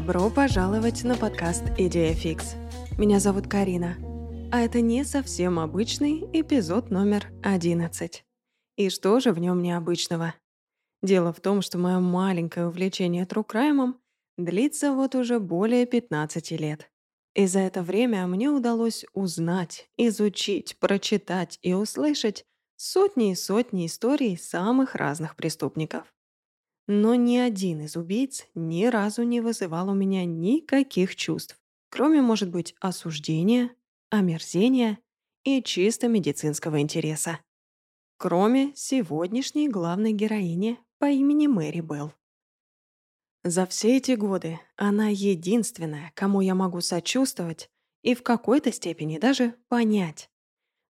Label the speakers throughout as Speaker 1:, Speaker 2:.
Speaker 1: Добро пожаловать на подкаст Идея Фикс. Меня зовут Карина, а это не совсем обычный эпизод номер 11. И что же в нем необычного? Дело в том, что мое маленькое увлечение true crime ом длится вот уже более 15 лет. И за это время мне удалось узнать, изучить, прочитать и услышать сотни и сотни историй самых разных преступников. Но ни один из убийц ни разу не вызывал у меня никаких чувств, кроме, может быть, осуждения, омерзения и чисто медицинского интереса. Кроме сегодняшней главной героини по имени Мэри Белл. За все эти годы она единственная, кому я могу сочувствовать и в какой-то степени даже понять.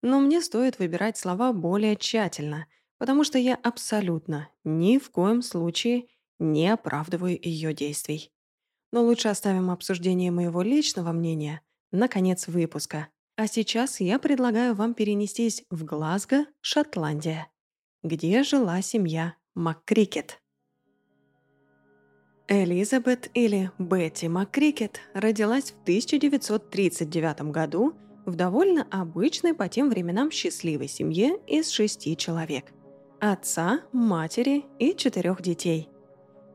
Speaker 1: Но мне стоит выбирать слова более тщательно, потому что я абсолютно ни в коем случае не оправдываю ее действий. Но лучше оставим обсуждение моего личного мнения на конец выпуска. А сейчас я предлагаю вам перенестись в Глазго, Шотландия, где жила семья МакКрикет. Элизабет или Бетти МакКрикет родилась в 1939 году в довольно обычной по тем временам счастливой семье из шести человек отца, матери и четырех детей.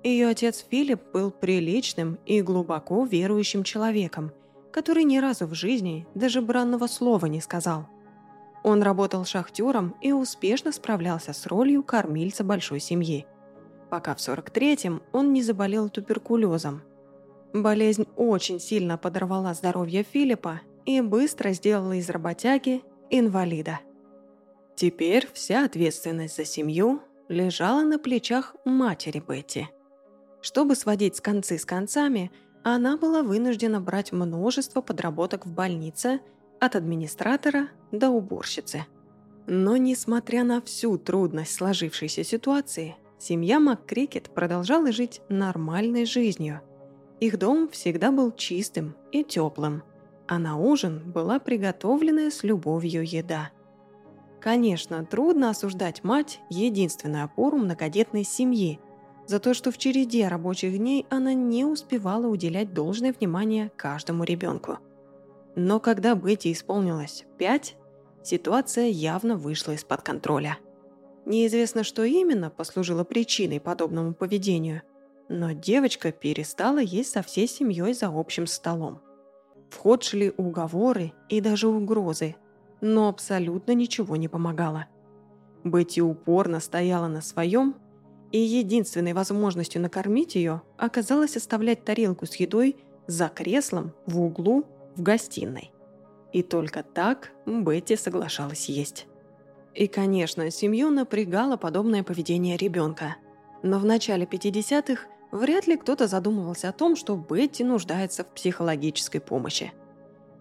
Speaker 1: Ее отец Филипп был приличным и глубоко верующим человеком, который ни разу в жизни даже бранного слова не сказал. Он работал шахтером и успешно справлялся с ролью кормильца большой семьи, пока в 43-м он не заболел туберкулезом. Болезнь очень сильно подорвала здоровье Филиппа и быстро сделала из работяги инвалида. Теперь вся ответственность за семью лежала на плечах матери Бетти. Чтобы сводить с концы с концами, она была вынуждена брать множество подработок в больнице от администратора до уборщицы. Но несмотря на всю трудность сложившейся ситуации, семья МакКрикет продолжала жить нормальной жизнью. Их дом всегда был чистым и теплым, а на ужин была приготовленная с любовью еда – Конечно, трудно осуждать мать, единственную опору многодетной семьи, за то, что в череде рабочих дней она не успевала уделять должное внимание каждому ребенку. Но когда Бетти исполнилось пять, ситуация явно вышла из-под контроля. Неизвестно, что именно послужило причиной подобному поведению, но девочка перестала есть со всей семьей за общим столом. В ход шли уговоры и даже угрозы, но абсолютно ничего не помогало. Бетти упорно стояла на своем, и единственной возможностью накормить ее оказалось оставлять тарелку с едой за креслом в углу в гостиной. И только так Бетти соглашалась есть. И, конечно, семью напрягало подобное поведение ребенка. Но в начале 50-х вряд ли кто-то задумывался о том, что Бетти нуждается в психологической помощи –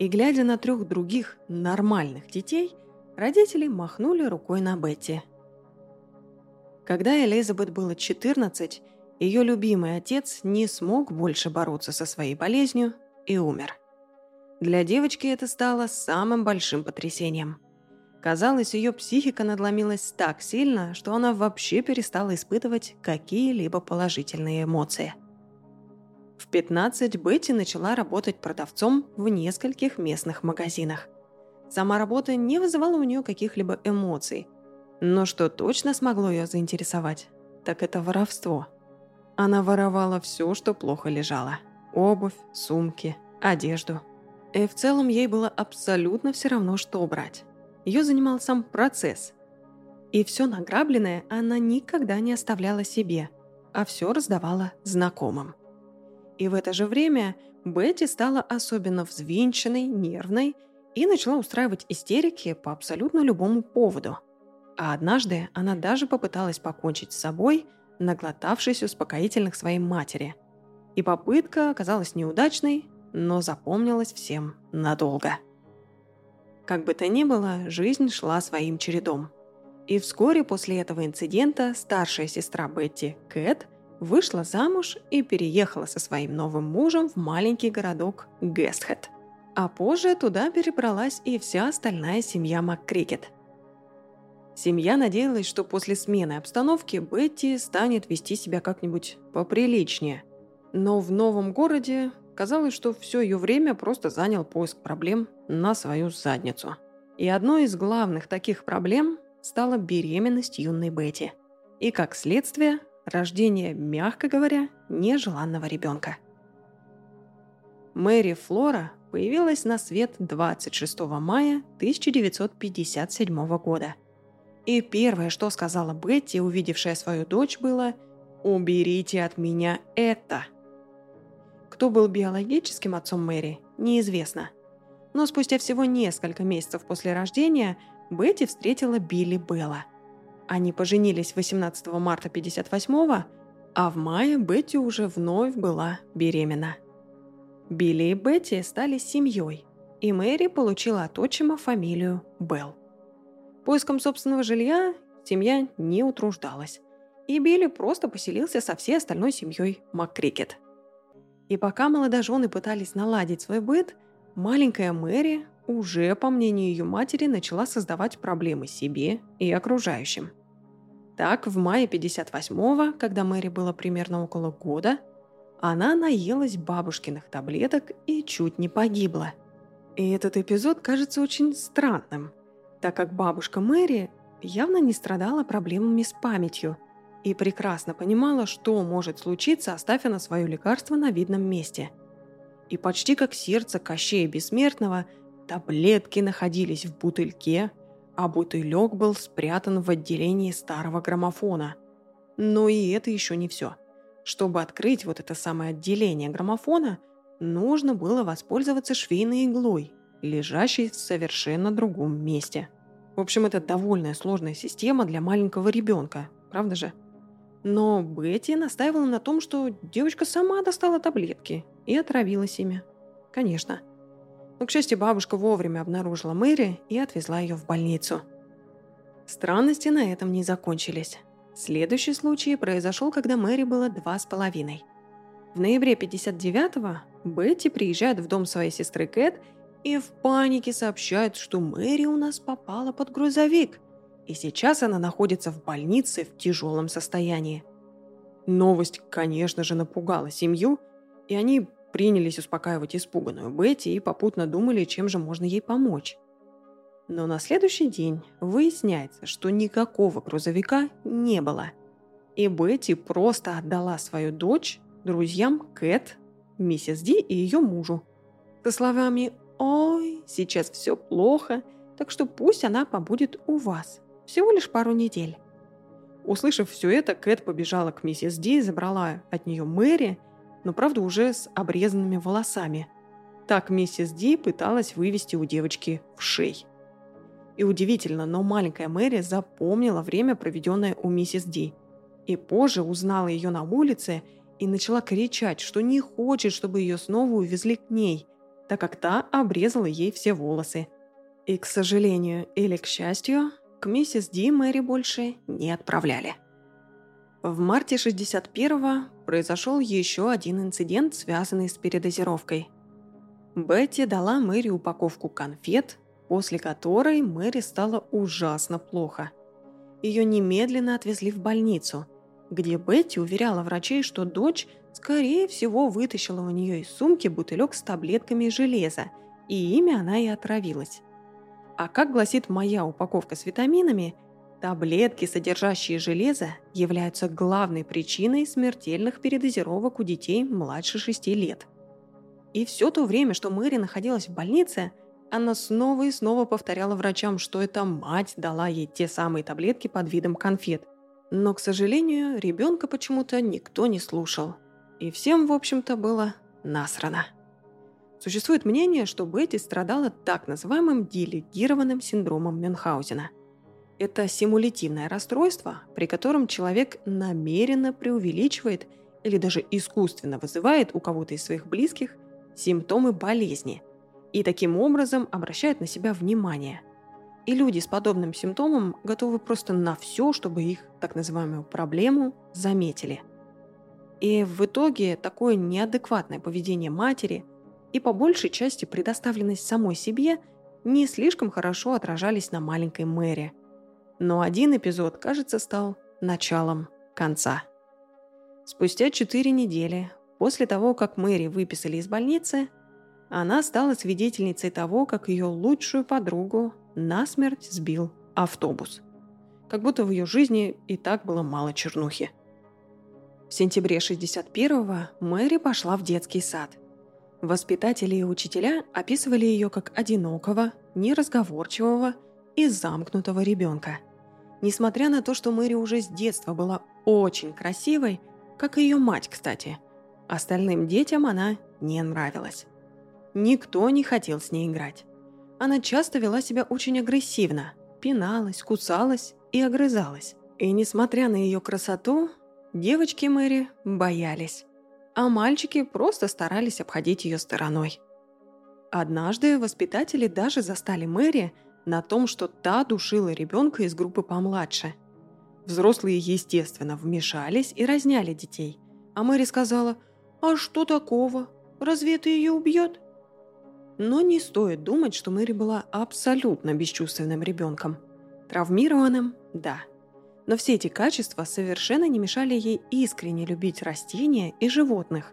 Speaker 1: и, глядя на трех других нормальных детей, родители махнули рукой на Бетти. Когда Элизабет было 14, ее любимый отец не смог больше бороться со своей болезнью и умер. Для девочки это стало самым большим потрясением. Казалось, ее психика надломилась так сильно, что она вообще перестала испытывать какие-либо положительные эмоции – в 15 Бетти начала работать продавцом в нескольких местных магазинах. Сама работа не вызывала у нее каких-либо эмоций. Но что точно смогло ее заинтересовать, так это воровство. Она воровала все, что плохо лежало. Обувь, сумки, одежду. И в целом ей было абсолютно все равно, что брать. Ее занимал сам процесс. И все награбленное она никогда не оставляла себе, а все раздавала знакомым. И в это же время Бетти стала особенно взвинченной, нервной и начала устраивать истерики по абсолютно любому поводу. А однажды она даже попыталась покончить с собой, наглотавшись успокоительных своей матери. И попытка оказалась неудачной, но запомнилась всем надолго. Как бы то ни было, жизнь шла своим чередом. И вскоре после этого инцидента старшая сестра Бетти, Кэт, вышла замуж и переехала со своим новым мужем в маленький городок Гестхед. А позже туда перебралась и вся остальная семья МакКрикет. Семья надеялась, что после смены обстановки Бетти станет вести себя как-нибудь поприличнее. Но в новом городе казалось, что все ее время просто занял поиск проблем на свою задницу. И одной из главных таких проблем стала беременность юной Бетти. И, как следствие, рождение, мягко говоря, нежеланного ребенка. Мэри Флора появилась на свет 26 мая 1957 года. И первое, что сказала Бетти, увидевшая свою дочь, было «Уберите от меня это!». Кто был биологическим отцом Мэри, неизвестно. Но спустя всего несколько месяцев после рождения Бетти встретила Билли Белла. Они поженились 18 марта 58 а в мае Бетти уже вновь была беременна. Билли и Бетти стали семьей, и Мэри получила от отчима фамилию Белл. Поиском собственного жилья семья не утруждалась, и Билли просто поселился со всей остальной семьей МакКрикет. И пока молодожены пытались наладить свой быт, маленькая Мэри уже, по мнению ее матери, начала создавать проблемы себе и окружающим. Так, в мае 58-го, когда Мэри было примерно около года, она наелась бабушкиных таблеток и чуть не погибла. И этот эпизод кажется очень странным, так как бабушка Мэри явно не страдала проблемами с памятью и прекрасно понимала, что может случиться, оставив на свое лекарство на видном месте. И почти как сердце Кощея Бессмертного, таблетки находились в бутыльке, а бутылек был спрятан в отделении старого граммофона. Но и это еще не все – чтобы открыть вот это самое отделение граммофона, нужно было воспользоваться швейной иглой, лежащей в совершенно другом месте. В общем, это довольно сложная система для маленького ребенка, правда же? Но Бетти настаивала на том, что девочка сама достала таблетки и отравилась ими. Конечно. Но, к счастью, бабушка вовремя обнаружила Мэри и отвезла ее в больницу. Странности на этом не закончились. Следующий случай произошел, когда Мэри было два с половиной. В ноябре 59-го Бетти приезжает в дом своей сестры Кэт и в панике сообщает, что Мэри у нас попала под грузовик, и сейчас она находится в больнице в тяжелом состоянии. Новость, конечно же, напугала семью, и они принялись успокаивать испуганную Бетти и попутно думали, чем же можно ей помочь. Но на следующий день выясняется, что никакого грузовика не было. И Бетти просто отдала свою дочь друзьям Кэт, миссис Ди и ее мужу. Со словами «Ой, сейчас все плохо, так что пусть она побудет у вас. Всего лишь пару недель». Услышав все это, Кэт побежала к миссис Ди забрала от нее Мэри, но, правда, уже с обрезанными волосами. Так миссис Ди пыталась вывести у девочки в шей. И удивительно, но маленькая Мэри запомнила время, проведенное у миссис Ди. И позже узнала ее на улице и начала кричать, что не хочет, чтобы ее снова увезли к ней, так как та обрезала ей все волосы. И, к сожалению или к счастью, к миссис Ди Мэри больше не отправляли. В марте 61-го произошел еще один инцидент, связанный с передозировкой. Бетти дала Мэри упаковку конфет, после которой Мэри стало ужасно плохо. Ее немедленно отвезли в больницу, где Бетти уверяла врачей, что дочь, скорее всего, вытащила у нее из сумки бутылек с таблетками железа, и ими она и отравилась. А как гласит моя упаковка с витаминами, таблетки, содержащие железо, являются главной причиной смертельных передозировок у детей младше 6 лет. И все то время, что Мэри находилась в больнице – она снова и снова повторяла врачам, что это мать дала ей те самые таблетки под видом конфет. Но, к сожалению, ребенка почему-то никто не слушал. И всем, в общем-то, было насрано. Существует мнение, что Бетти страдала так называемым делегированным синдромом Мюнхгаузена. Это симулятивное расстройство, при котором человек намеренно преувеличивает или даже искусственно вызывает у кого-то из своих близких симптомы болезни – и таким образом обращают на себя внимание. И люди с подобным симптомом готовы просто на все, чтобы их так называемую проблему заметили. И в итоге такое неадекватное поведение матери и по большей части предоставленность самой себе не слишком хорошо отражались на маленькой Мэри. Но один эпизод, кажется, стал началом конца. Спустя четыре недели После того, как Мэри выписали из больницы, она стала свидетельницей того, как ее лучшую подругу насмерть сбил автобус. Как будто в ее жизни и так было мало чернухи. В сентябре 61-го Мэри пошла в детский сад. Воспитатели и учителя описывали ее как одинокого, неразговорчивого и замкнутого ребенка. Несмотря на то, что Мэри уже с детства была очень красивой, как и ее мать, кстати, остальным детям она не нравилась. Никто не хотел с ней играть. Она часто вела себя очень агрессивно, пиналась, кусалась и огрызалась. И несмотря на ее красоту, девочки Мэри боялись а мальчики просто старались обходить ее стороной. Однажды воспитатели даже застали Мэри на том, что та душила ребенка из группы помладше. Взрослые, естественно, вмешались и разняли детей. А Мэри сказала, «А что такого? Разве это ее убьет?» Но не стоит думать, что Мэри была абсолютно бесчувственным ребенком. Травмированным – да – но все эти качества совершенно не мешали ей искренне любить растения и животных.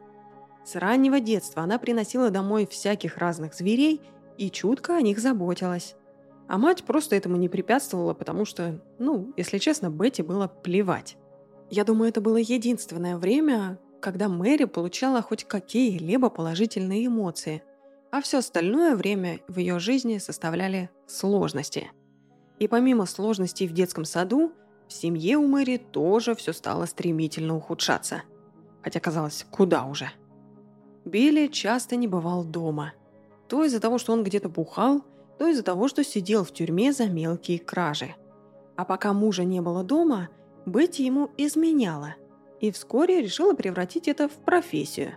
Speaker 1: С раннего детства она приносила домой всяких разных зверей и чутко о них заботилась. А мать просто этому не препятствовала, потому что, ну, если честно, Бетти было плевать. Я думаю, это было единственное время, когда Мэри получала хоть какие-либо положительные эмоции, а все остальное время в ее жизни составляли сложности. И помимо сложностей в детском саду, в семье у Мэри тоже все стало стремительно ухудшаться. Хотя казалось, куда уже. Билли часто не бывал дома. То из-за того, что он где-то бухал, то из-за того, что сидел в тюрьме за мелкие кражи. А пока мужа не было дома, Бетти ему изменяла. И вскоре решила превратить это в профессию.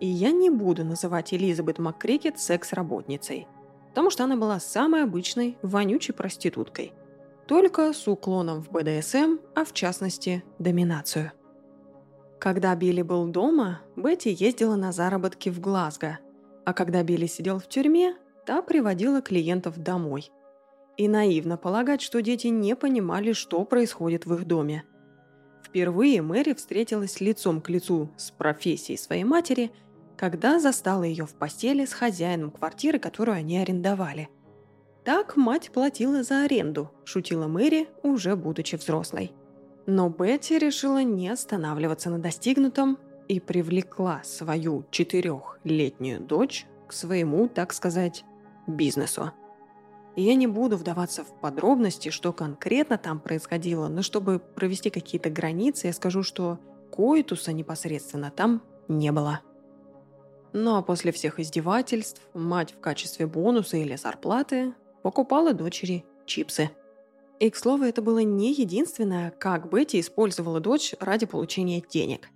Speaker 1: И я не буду называть Элизабет МакКрикет секс-работницей, потому что она была самой обычной вонючей проституткой – только с уклоном в БДСМ, а в частности доминацию. Когда Билли был дома, Бетти ездила на заработки в Глазго, а когда Билли сидел в тюрьме, та приводила клиентов домой. И наивно полагать, что дети не понимали, что происходит в их доме. Впервые Мэри встретилась лицом к лицу с профессией своей матери, когда застала ее в постели с хозяином квартиры, которую они арендовали – так мать платила за аренду, шутила Мэри, уже будучи взрослой. Но Бетти решила не останавливаться на достигнутом и привлекла свою четырехлетнюю дочь к своему, так сказать, бизнесу. я не буду вдаваться в подробности, что конкретно там происходило, но чтобы провести какие-то границы, я скажу, что коитуса непосредственно там не было. Ну а после всех издевательств мать в качестве бонуса или зарплаты покупала дочери чипсы. И, к слову, это было не единственное, как Бетти использовала дочь ради получения денег.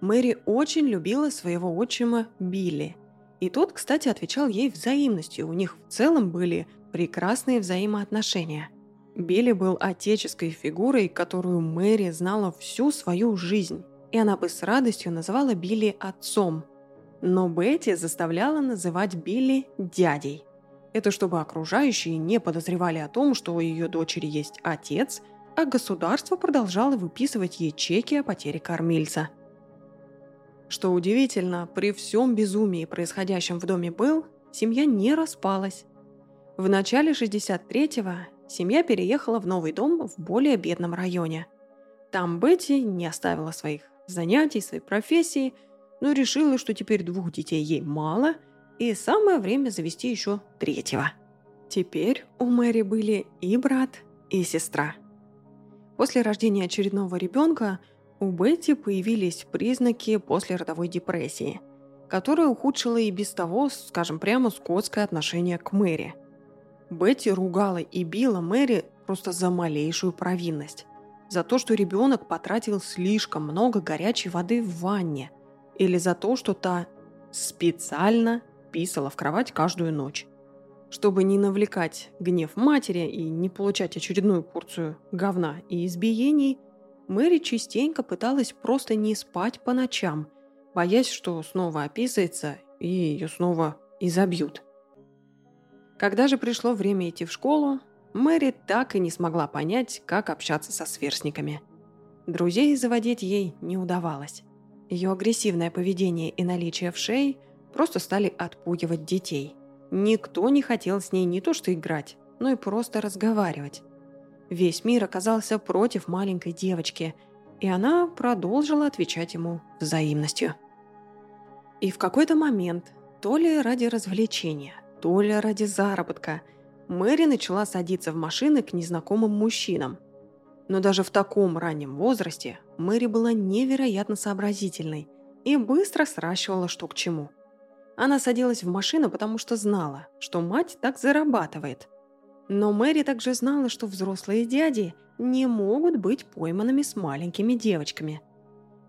Speaker 1: Мэри очень любила своего отчима Билли. И тот, кстати, отвечал ей взаимностью. У них в целом были прекрасные взаимоотношения. Билли был отеческой фигурой, которую Мэри знала всю свою жизнь. И она бы с радостью называла Билли отцом. Но Бетти заставляла называть Билли дядей – это чтобы окружающие не подозревали о том, что у ее дочери есть отец, а государство продолжало выписывать ей чеки о потере кормильца. Что удивительно, при всем безумии, происходящем в доме Белл, семья не распалась. В начале 63-го семья переехала в новый дом в более бедном районе. Там Бетти не оставила своих занятий, своей профессии, но решила, что теперь двух детей ей мало – и самое время завести еще третьего. Теперь у Мэри были и брат, и сестра. После рождения очередного ребенка у Бетти появились признаки послеродовой депрессии, которая ухудшила и без того, скажем прямо, скотское отношение к Мэри. Бетти ругала и била Мэри просто за малейшую провинность. За то, что ребенок потратил слишком много горячей воды в ванне. Или за то, что та специально писала в кровать каждую ночь. Чтобы не навлекать гнев матери и не получать очередную порцию говна и избиений, Мэри частенько пыталась просто не спать по ночам, боясь, что снова описается и ее снова изобьют. Когда же пришло время идти в школу, Мэри так и не смогла понять, как общаться со сверстниками. Друзей заводить ей не удавалось. Ее агрессивное поведение и наличие в шее просто стали отпугивать детей. Никто не хотел с ней не то что играть, но и просто разговаривать. Весь мир оказался против маленькой девочки, и она продолжила отвечать ему взаимностью. И в какой-то момент, то ли ради развлечения, то ли ради заработка, Мэри начала садиться в машины к незнакомым мужчинам. Но даже в таком раннем возрасте Мэри была невероятно сообразительной и быстро сращивала что к чему. Она садилась в машину, потому что знала, что мать так зарабатывает. Но Мэри также знала, что взрослые дяди не могут быть пойманными с маленькими девочками.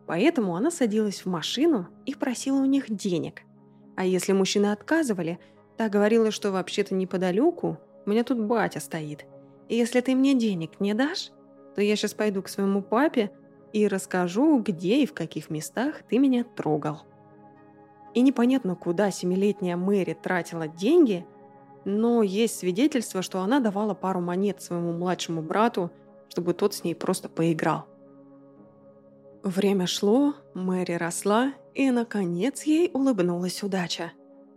Speaker 1: Поэтому она садилась в машину и просила у них денег. А если мужчины отказывали, та говорила, что вообще-то неподалеку у меня тут батя стоит. И если ты мне денег не дашь, то я сейчас пойду к своему папе и расскажу, где и в каких местах ты меня трогал. И непонятно, куда семилетняя Мэри тратила деньги, но есть свидетельство, что она давала пару монет своему младшему брату, чтобы тот с ней просто поиграл. Время шло, Мэри росла, и, наконец, ей улыбнулась удача.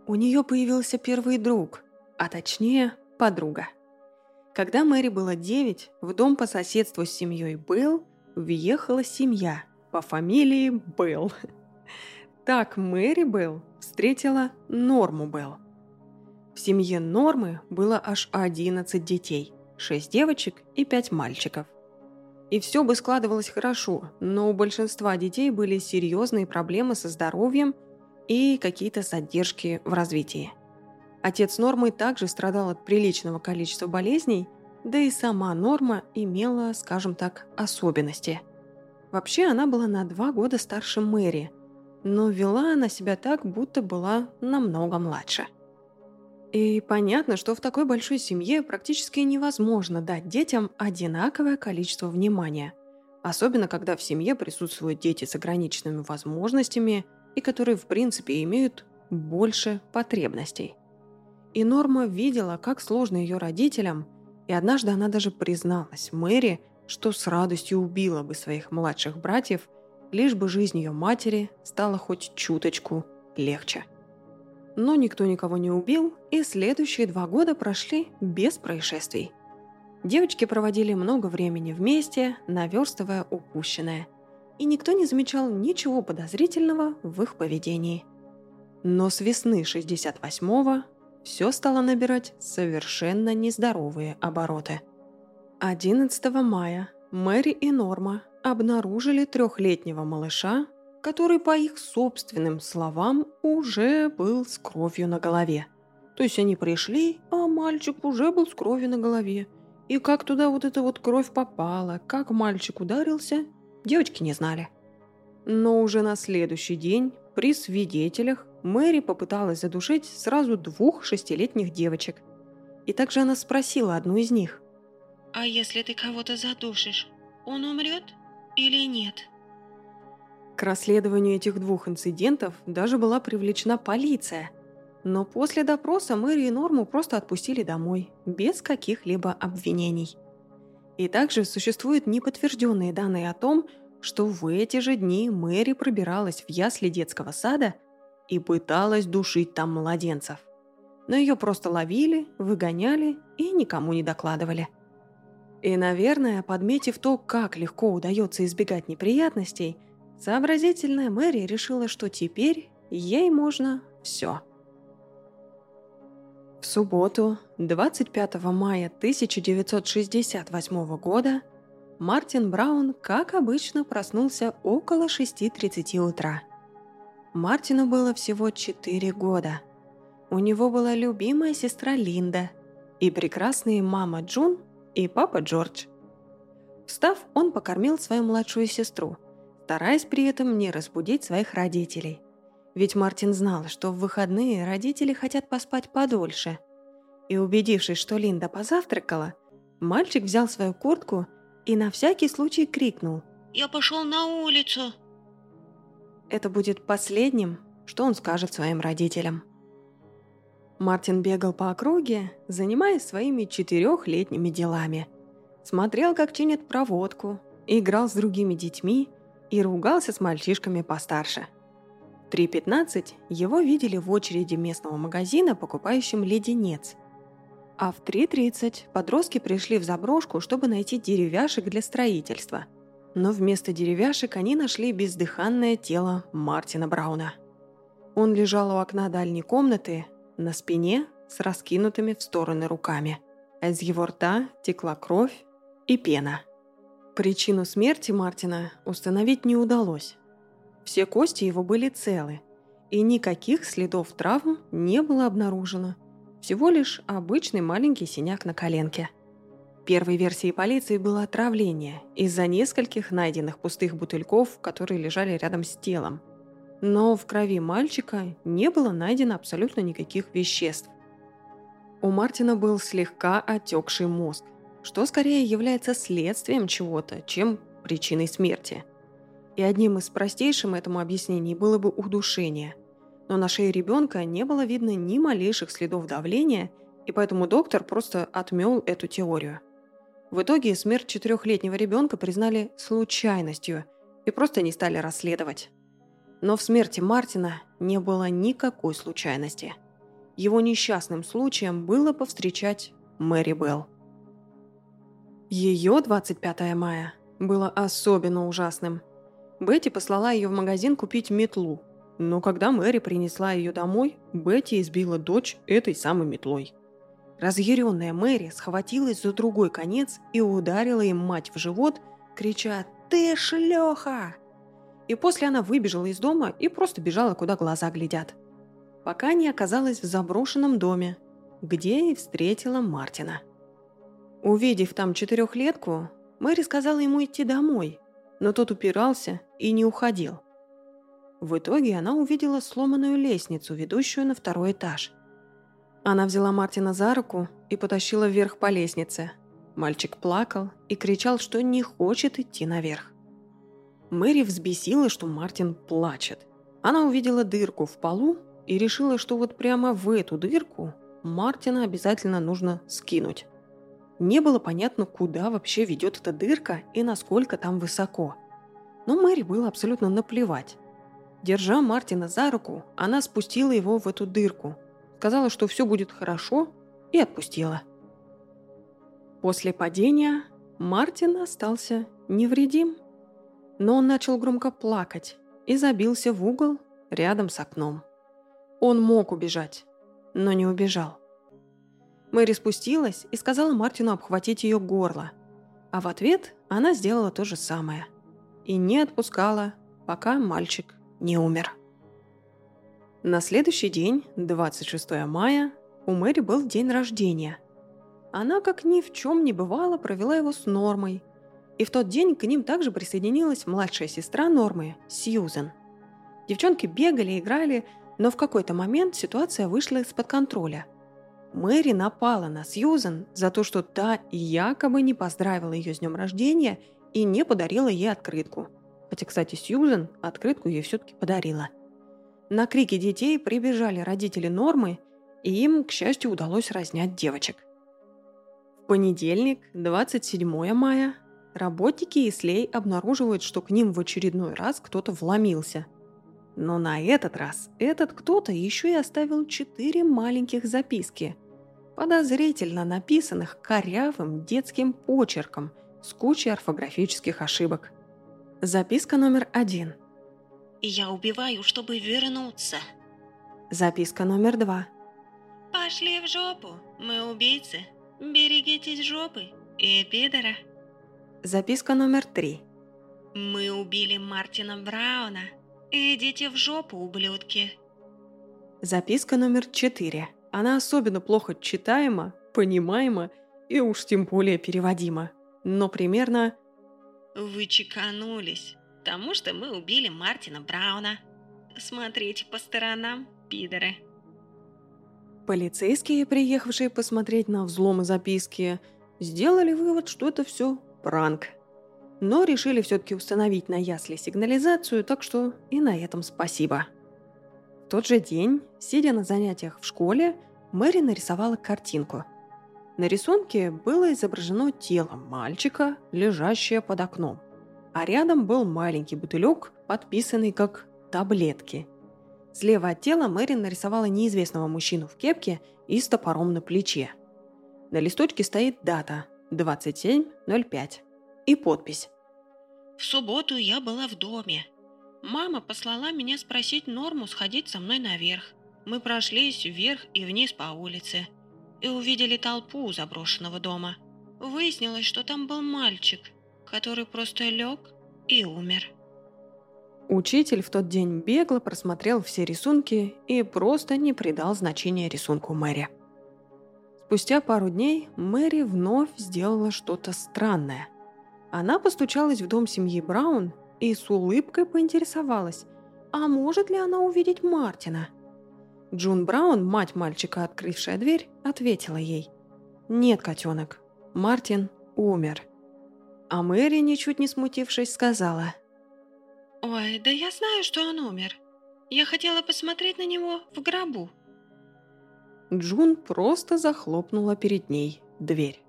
Speaker 1: У нее появился первый друг, а точнее, подруга. Когда Мэри было девять, в дом по соседству с семьей Белл въехала семья по фамилии Белл. Так Мэри Белл встретила Норму Белл. В семье Нормы было аж 11 детей, 6 девочек и 5 мальчиков. И все бы складывалось хорошо, но у большинства детей были серьезные проблемы со здоровьем и какие-то задержки в развитии. Отец Нормы также страдал от приличного количества болезней, да и сама Норма имела, скажем так, особенности. Вообще она была на два года старше Мэри – но вела она себя так, будто была намного младше. И понятно, что в такой большой семье практически невозможно дать детям одинаковое количество внимания, особенно когда в семье присутствуют дети с ограниченными возможностями и которые в принципе имеют больше потребностей. И Норма видела, как сложно ее родителям, и однажды она даже призналась Мэри, что с радостью убила бы своих младших братьев – лишь бы жизнь ее матери стала хоть чуточку легче. Но никто никого не убил, и следующие два года прошли без происшествий. Девочки проводили много времени вместе, наверстывая упущенное, и никто не замечал ничего подозрительного в их поведении. Но с весны 68-го все стало набирать совершенно нездоровые обороты. 11 мая Мэри и Норма обнаружили трехлетнего малыша, который, по их собственным словам, уже был с кровью на голове. То есть они пришли, а мальчик уже был с кровью на голове. И как туда вот эта вот кровь попала, как мальчик ударился, девочки не знали. Но уже на следующий день при свидетелях Мэри попыталась задушить сразу двух шестилетних девочек. И также она спросила одну из них.
Speaker 2: «А если ты кого-то задушишь, он умрет?» или нет?
Speaker 1: К расследованию этих двух инцидентов даже была привлечена полиция. Но после допроса Мэри и Норму просто отпустили домой, без каких-либо обвинений. И также существуют неподтвержденные данные о том, что в эти же дни Мэри пробиралась в ясли детского сада и пыталась душить там младенцев. Но ее просто ловили, выгоняли и никому не докладывали. И, наверное, подметив то, как легко удается избегать неприятностей, сообразительная Мэри решила, что теперь ей можно все. В субботу, 25 мая 1968 года, Мартин Браун, как обычно, проснулся около 6.30 утра. Мартину было всего 4 года. У него была любимая сестра Линда и прекрасные мама Джун и папа Джордж. Встав, он покормил свою младшую сестру, стараясь при этом не разбудить своих родителей. Ведь Мартин знал, что в выходные родители хотят поспать подольше. И убедившись, что Линда позавтракала, мальчик взял свою куртку и на всякий случай крикнул
Speaker 2: «Я пошел на улицу!»
Speaker 1: Это будет последним, что он скажет своим родителям. Мартин бегал по округе, занимаясь своими четырехлетними делами. Смотрел, как чинят проводку, играл с другими детьми, и ругался с мальчишками постарше. В 3.15 его видели в очереди местного магазина, покупающим леденец. А в 3.30 подростки пришли в заброшку, чтобы найти деревяшек для строительства. Но вместо деревяшек они нашли бездыханное тело Мартина Брауна. Он лежал у окна дальней комнаты, на спине, с раскинутыми в стороны руками. А из его рта текла кровь и пена. Причину смерти Мартина установить не удалось. Все кости его были целы, и никаких следов травм не было обнаружено. Всего лишь обычный маленький синяк на коленке. Первой версией полиции было отравление из-за нескольких найденных пустых бутыльков, которые лежали рядом с телом. Но в крови мальчика не было найдено абсолютно никаких веществ. У Мартина был слегка отекший мозг, что скорее является следствием чего-то, чем причиной смерти. И одним из простейших этому объяснений было бы удушение. Но на шее ребенка не было видно ни малейших следов давления, и поэтому доктор просто отмел эту теорию. В итоге смерть четырехлетнего ребенка признали случайностью и просто не стали расследовать. Но в смерти Мартина не было никакой случайности. Его несчастным случаем было повстречать Мэри Белл. Ее 25 мая было особенно ужасным. Бетти послала ее в магазин купить метлу, но когда Мэри принесла ее домой, Бетти избила дочь этой самой метлой. Разъяренная Мэри схватилась за другой конец и ударила им мать в живот, крича «Ты шлеха!». И после она выбежала из дома и просто бежала, куда глаза глядят. Пока не оказалась в заброшенном доме, где и встретила Мартина. Увидев там четырехлетку, Мэри сказала ему идти домой, но тот упирался и не уходил. В итоге она увидела сломанную лестницу, ведущую на второй этаж. Она взяла Мартина за руку и потащила вверх по лестнице. Мальчик плакал и кричал, что не хочет идти наверх. Мэри взбесила, что Мартин плачет. Она увидела дырку в полу и решила, что вот прямо в эту дырку Мартина обязательно нужно скинуть. Не было понятно, куда вообще ведет эта дырка и насколько там высоко. Но Мэри было абсолютно наплевать. Держа Мартина за руку, она спустила его в эту дырку, сказала, что все будет хорошо, и отпустила. После падения Мартин остался невредим, но он начал громко плакать и забился в угол рядом с окном. Он мог убежать, но не убежал. Мэри спустилась и сказала Мартину обхватить ее горло. А в ответ она сделала то же самое. И не отпускала, пока мальчик не умер. На следующий день, 26 мая, у Мэри был день рождения. Она, как ни в чем не бывало, провела его с Нормой. И в тот день к ним также присоединилась младшая сестра Нормы, Сьюзен. Девчонки бегали, играли, но в какой-то момент ситуация вышла из-под контроля – Мэри напала на Сьюзен за то, что та якобы не поздравила ее с днем рождения и не подарила ей открытку. Хотя, кстати, Сьюзен открытку ей все-таки подарила. На крики детей прибежали родители Нормы, и им, к счастью, удалось разнять девочек. В понедельник, 27 мая, работники Ислей обнаруживают, что к ним в очередной раз кто-то вломился – но на этот раз этот кто-то еще и оставил четыре маленьких записки, подозрительно написанных корявым детским почерком с кучей орфографических ошибок. Записка номер один.
Speaker 2: «Я убиваю, чтобы вернуться».
Speaker 1: Записка номер два.
Speaker 2: «Пошли в жопу, мы убийцы. Берегитесь жопы и пидора».
Speaker 1: Записка номер три.
Speaker 2: «Мы убили Мартина Брауна». «Идите в жопу, ублюдки!»
Speaker 1: Записка номер четыре. Она особенно плохо читаема, понимаема и уж тем более переводима. Но примерно...
Speaker 2: «Вы чеканулись, потому что мы убили Мартина Брауна. Смотрите по сторонам, пидоры!»
Speaker 1: Полицейские, приехавшие посмотреть на взломы записки, сделали вывод, что это все пранк – но решили все-таки установить на ясли сигнализацию, так что и на этом спасибо. В тот же день, сидя на занятиях в школе, Мэри нарисовала картинку. На рисунке было изображено тело мальчика, лежащее под окном. а рядом был маленький бутылек, подписанный как «таблетки». Слева от тела Мэри нарисовала неизвестного мужчину в кепке и с топором на плече. На листочке стоит дата 27.05 и подпись.
Speaker 2: «В субботу я была в доме. Мама послала меня спросить Норму сходить со мной наверх. Мы прошлись вверх и вниз по улице и увидели толпу у заброшенного дома. Выяснилось, что там был мальчик, который просто лег и умер.
Speaker 1: Учитель в тот день бегло просмотрел все рисунки и просто не придал значения рисунку Мэри. Спустя пару дней Мэри вновь сделала что-то странное. Она постучалась в дом семьи Браун и с улыбкой поинтересовалась, а может ли она увидеть Мартина – Джун Браун, мать мальчика, открывшая дверь, ответила ей. «Нет, котенок, Мартин умер». А Мэри, ничуть не смутившись, сказала.
Speaker 2: «Ой, да я знаю, что он умер. Я хотела посмотреть на него в гробу».
Speaker 1: Джун просто захлопнула перед ней дверь.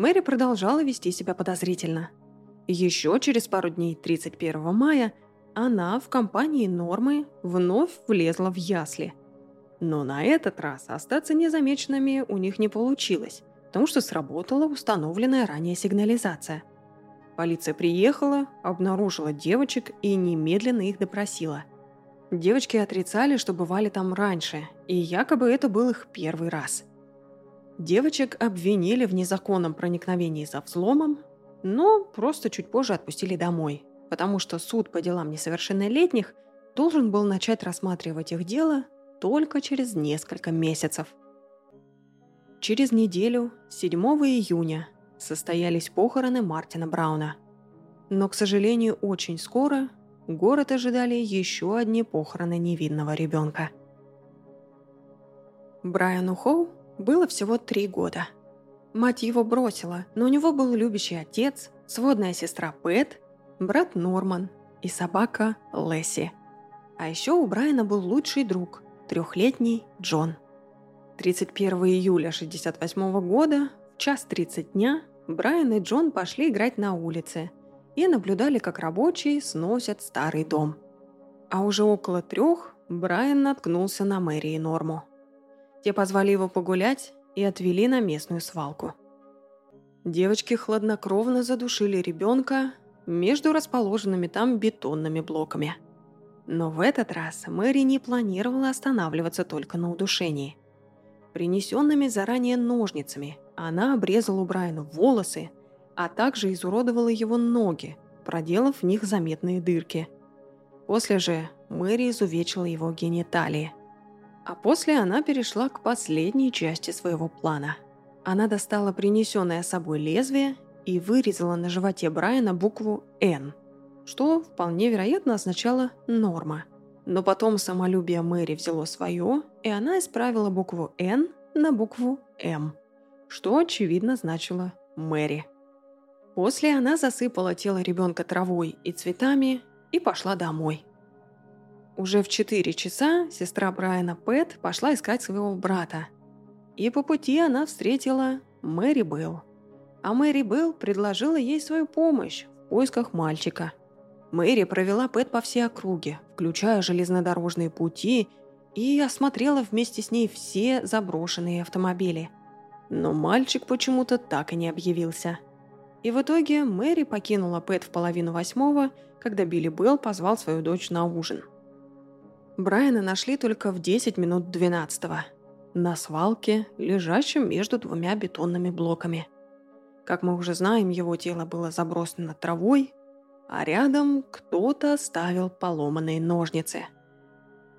Speaker 1: Мэри продолжала вести себя подозрительно. Еще через пару дней, 31 мая, она в компании Нормы вновь влезла в ясли. Но на этот раз остаться незамеченными у них не получилось, потому что сработала установленная ранее сигнализация. Полиция приехала, обнаружила девочек и немедленно их допросила. Девочки отрицали, что бывали там раньше, и якобы это был их первый раз. Девочек обвинили в незаконном проникновении за взломом, но просто чуть позже отпустили домой – потому что суд по делам несовершеннолетних должен был начать рассматривать их дело только через несколько месяцев. Через неделю, 7 июня, состоялись похороны Мартина Брауна. Но, к сожалению, очень скоро город ожидали еще одни похороны невинного ребенка. Брайану Хоу было всего три года. Мать его бросила, но у него был любящий отец, сводная сестра Пэт брат Норман и собака Лесси. А еще у Брайана был лучший друг, трехлетний Джон. 31 июля 1968 года, в час 30 дня, Брайан и Джон пошли играть на улице и наблюдали, как рабочие сносят старый дом. А уже около трех Брайан наткнулся на Мэри и Норму. Те позвали его погулять и отвели на местную свалку. Девочки хладнокровно задушили ребенка между расположенными там бетонными блоками. Но в этот раз Мэри не планировала останавливаться только на удушении. Принесенными заранее ножницами она обрезала у Брайана волосы, а также изуродовала его ноги, проделав в них заметные дырки. После же Мэри изувечила его гениталии. А после она перешла к последней части своего плана. Она достала принесенное собой лезвие и вырезала на животе Брайана букву «Н», что вполне вероятно означало «норма». Но потом самолюбие Мэри взяло свое, и она исправила букву «Н» на букву «М», что, очевидно, значило «Мэри». После она засыпала тело ребенка травой и цветами и пошла домой. Уже в 4 часа сестра Брайана Пэт пошла искать своего брата. И по пути она встретила Мэри Белл а Мэри Белл предложила ей свою помощь в поисках мальчика. Мэри провела Пэт по всей округе, включая железнодорожные пути, и осмотрела вместе с ней все заброшенные автомобили. Но мальчик почему-то так и не объявился. И в итоге Мэри покинула Пэт в половину восьмого, когда Билли Белл позвал свою дочь на ужин. Брайана нашли только в 10 минут 12 на свалке, лежащем между двумя бетонными блоками – как мы уже знаем, его тело было забросано травой, а рядом кто-то оставил поломанные ножницы.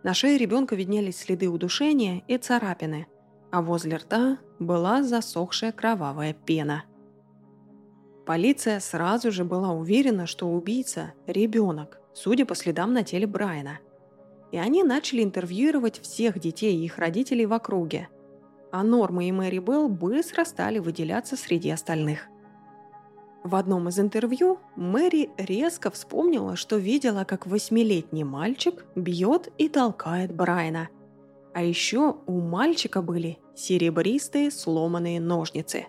Speaker 1: На шее ребенка виднелись следы удушения и царапины, а возле рта была засохшая кровавая пена. Полиция сразу же была уверена, что убийца – ребенок, судя по следам на теле Брайана. И они начали интервьюировать всех детей и их родителей в округе – а Норма и Мэри Белл быстро стали выделяться среди остальных. В одном из интервью Мэри резко вспомнила, что видела, как восьмилетний мальчик бьет и толкает Брайана. А еще у мальчика были серебристые сломанные ножницы.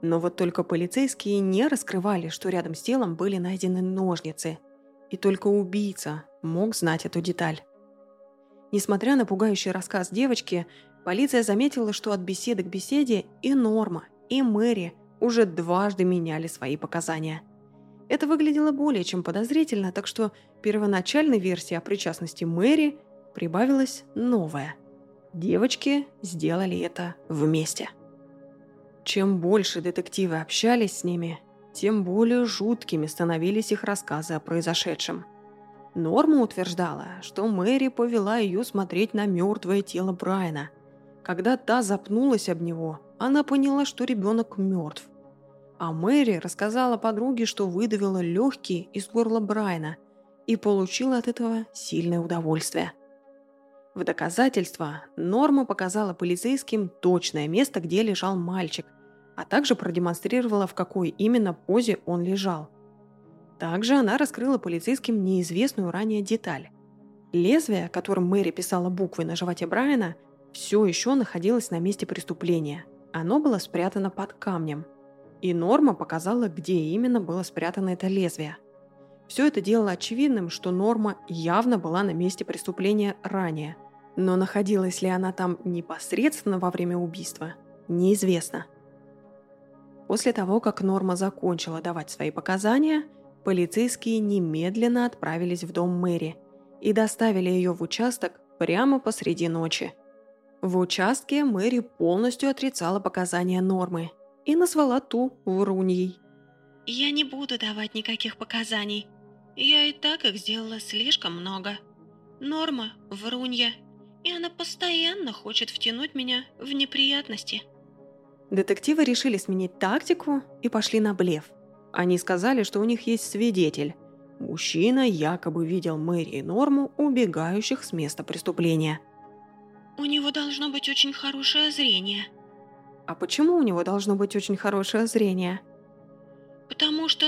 Speaker 1: Но вот только полицейские не раскрывали, что рядом с телом были найдены ножницы. И только убийца мог знать эту деталь. Несмотря на пугающий рассказ девочки, полиция заметила, что от беседы к беседе и Норма, и Мэри уже дважды меняли свои показания. Это выглядело более чем подозрительно, так что первоначальной версии о причастности Мэри прибавилась новая. Девочки сделали это вместе. Чем больше детективы общались с ними, тем более жуткими становились их рассказы о произошедшем. Норма утверждала, что Мэри повела ее смотреть на мертвое тело Брайана. Когда та запнулась об него, она поняла, что ребенок мертв. А Мэри рассказала подруге, что выдавила легкие из горла Брайана и получила от этого сильное удовольствие. В доказательство Норма показала полицейским точное место, где лежал мальчик, а также продемонстрировала, в какой именно позе он лежал. Также она раскрыла полицейским неизвестную ранее деталь. Лезвие, которым Мэри писала буквы на животе Брайана, все еще находилось на месте преступления. Оно было спрятано под камнем. И Норма показала, где именно было спрятано это лезвие. Все это делало очевидным, что Норма явно была на месте преступления ранее. Но находилась ли она там непосредственно во время убийства, неизвестно. После того, как Норма закончила давать свои показания, полицейские немедленно отправились в дом Мэри и доставили ее в участок прямо посреди ночи. В участке Мэри полностью отрицала показания Нормы и назвала ту вруньей.
Speaker 2: «Я не буду давать никаких показаний. Я и так их сделала слишком много. Норма – врунья, и она постоянно хочет втянуть меня в неприятности».
Speaker 1: Детективы решили сменить тактику и пошли на блеф. Они сказали, что у них есть свидетель. Мужчина якобы видел Мэри и Норму, убегающих с места преступления.
Speaker 2: «У него должно быть очень хорошее зрение».
Speaker 1: «А почему у него должно быть очень хорошее зрение?»
Speaker 2: «Потому что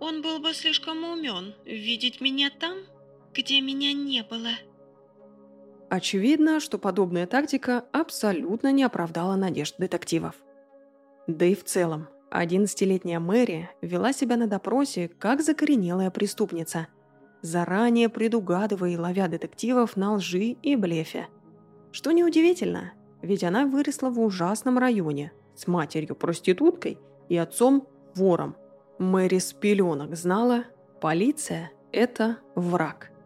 Speaker 2: он был бы слишком умен видеть меня там, где меня не было».
Speaker 1: Очевидно, что подобная тактика абсолютно не оправдала надежд детективов. Да и в целом, 11-летняя Мэри вела себя на допросе как закоренелая преступница, заранее предугадывая и ловя детективов на лжи и блефе. Что неудивительно, ведь она выросла в ужасном районе с матерью-проституткой и отцом-вором. Мэри с пеленок знала, полиция – это враг –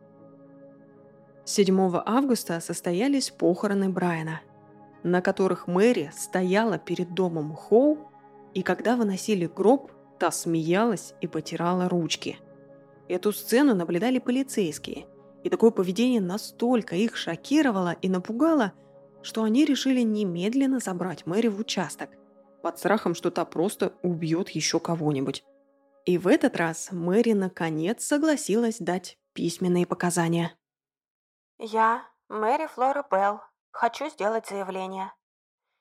Speaker 1: 7 августа состоялись похороны Брайана, на которых Мэри стояла перед домом Хоу, и когда выносили гроб, та смеялась и потирала ручки. Эту сцену наблюдали полицейские, и такое поведение настолько их шокировало и напугало, что они решили немедленно забрать Мэри в участок, под страхом, что та просто убьет еще кого-нибудь. И в этот раз Мэри наконец согласилась дать письменные показания.
Speaker 3: Я, Мэри Флора Белл, хочу сделать заявление.